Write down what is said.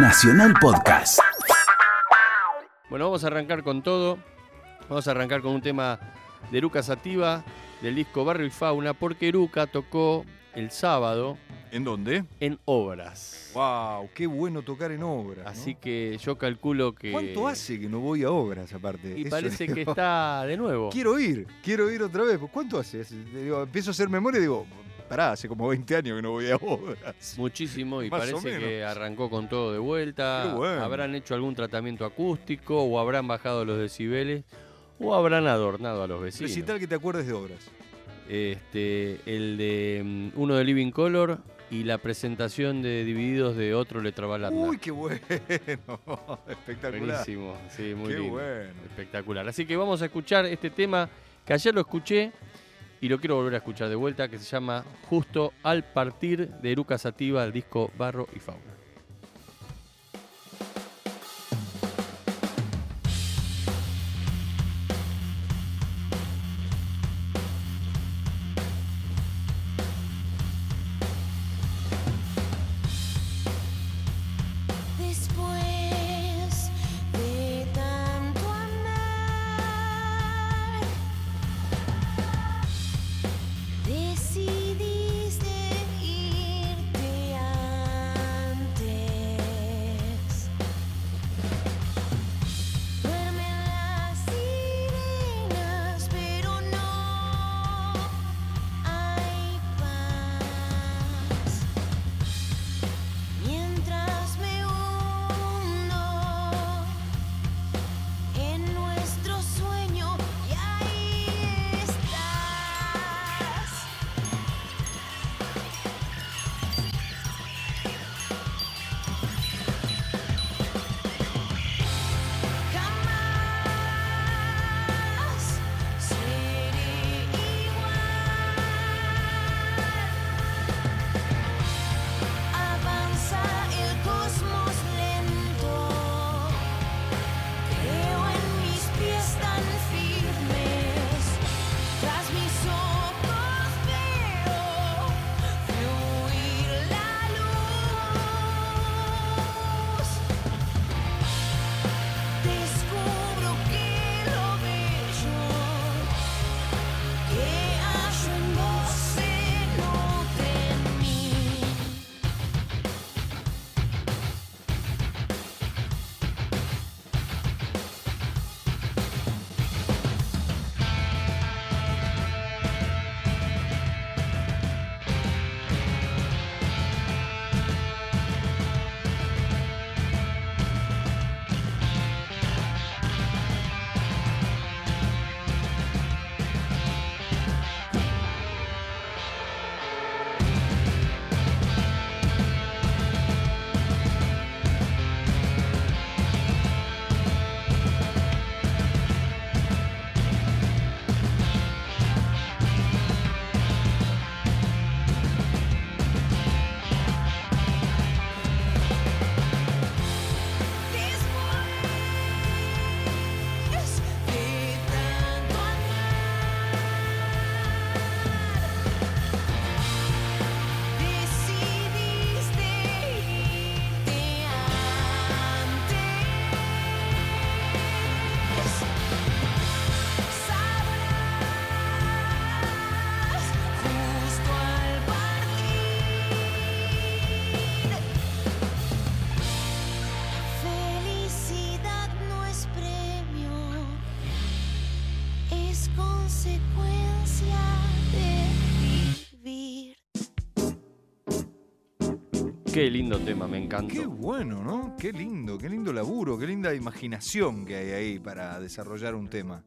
Nacional Podcast. Bueno, vamos a arrancar con todo. Vamos a arrancar con un tema de Eruca Sativa del disco Barrio y Fauna, porque Eruca tocó el sábado ¿En dónde? en Obras. ¡Wow! ¡Qué bueno tocar en obras! ¿no? Así que yo calculo que. ¿Cuánto hace que no voy a obras aparte? Y Eso parece digo. que está de nuevo. Quiero ir, quiero ir otra vez. ¿Cuánto hace? Hace- digo, empiezo a hacer memoria y digo, pará, hace como 20 años que no voy a obras. Muchísimo y Más parece que arrancó con todo de vuelta. Bueno. Habrán hecho algún tratamiento acústico o habrán bajado los decibeles o habrán adornado a los vecinos. Recital que te acuerdes de obras. Este, el de mm, uno de Living Color y la presentación de Divididos de otro Letra Balanda. Uy, qué bueno. Espectacular. Buenísimo, sí, muy Qué lindo. bueno. Espectacular. Así que vamos a escuchar este tema que ayer lo escuché y lo quiero volver a escuchar de vuelta, que se llama Justo al partir de Eruca Sativa, el disco Barro y Fauna. Consecuencia de vivir. Qué lindo tema, me encantó. Qué bueno, ¿no? Qué lindo, qué lindo laburo, qué linda imaginación que hay ahí para desarrollar un tema.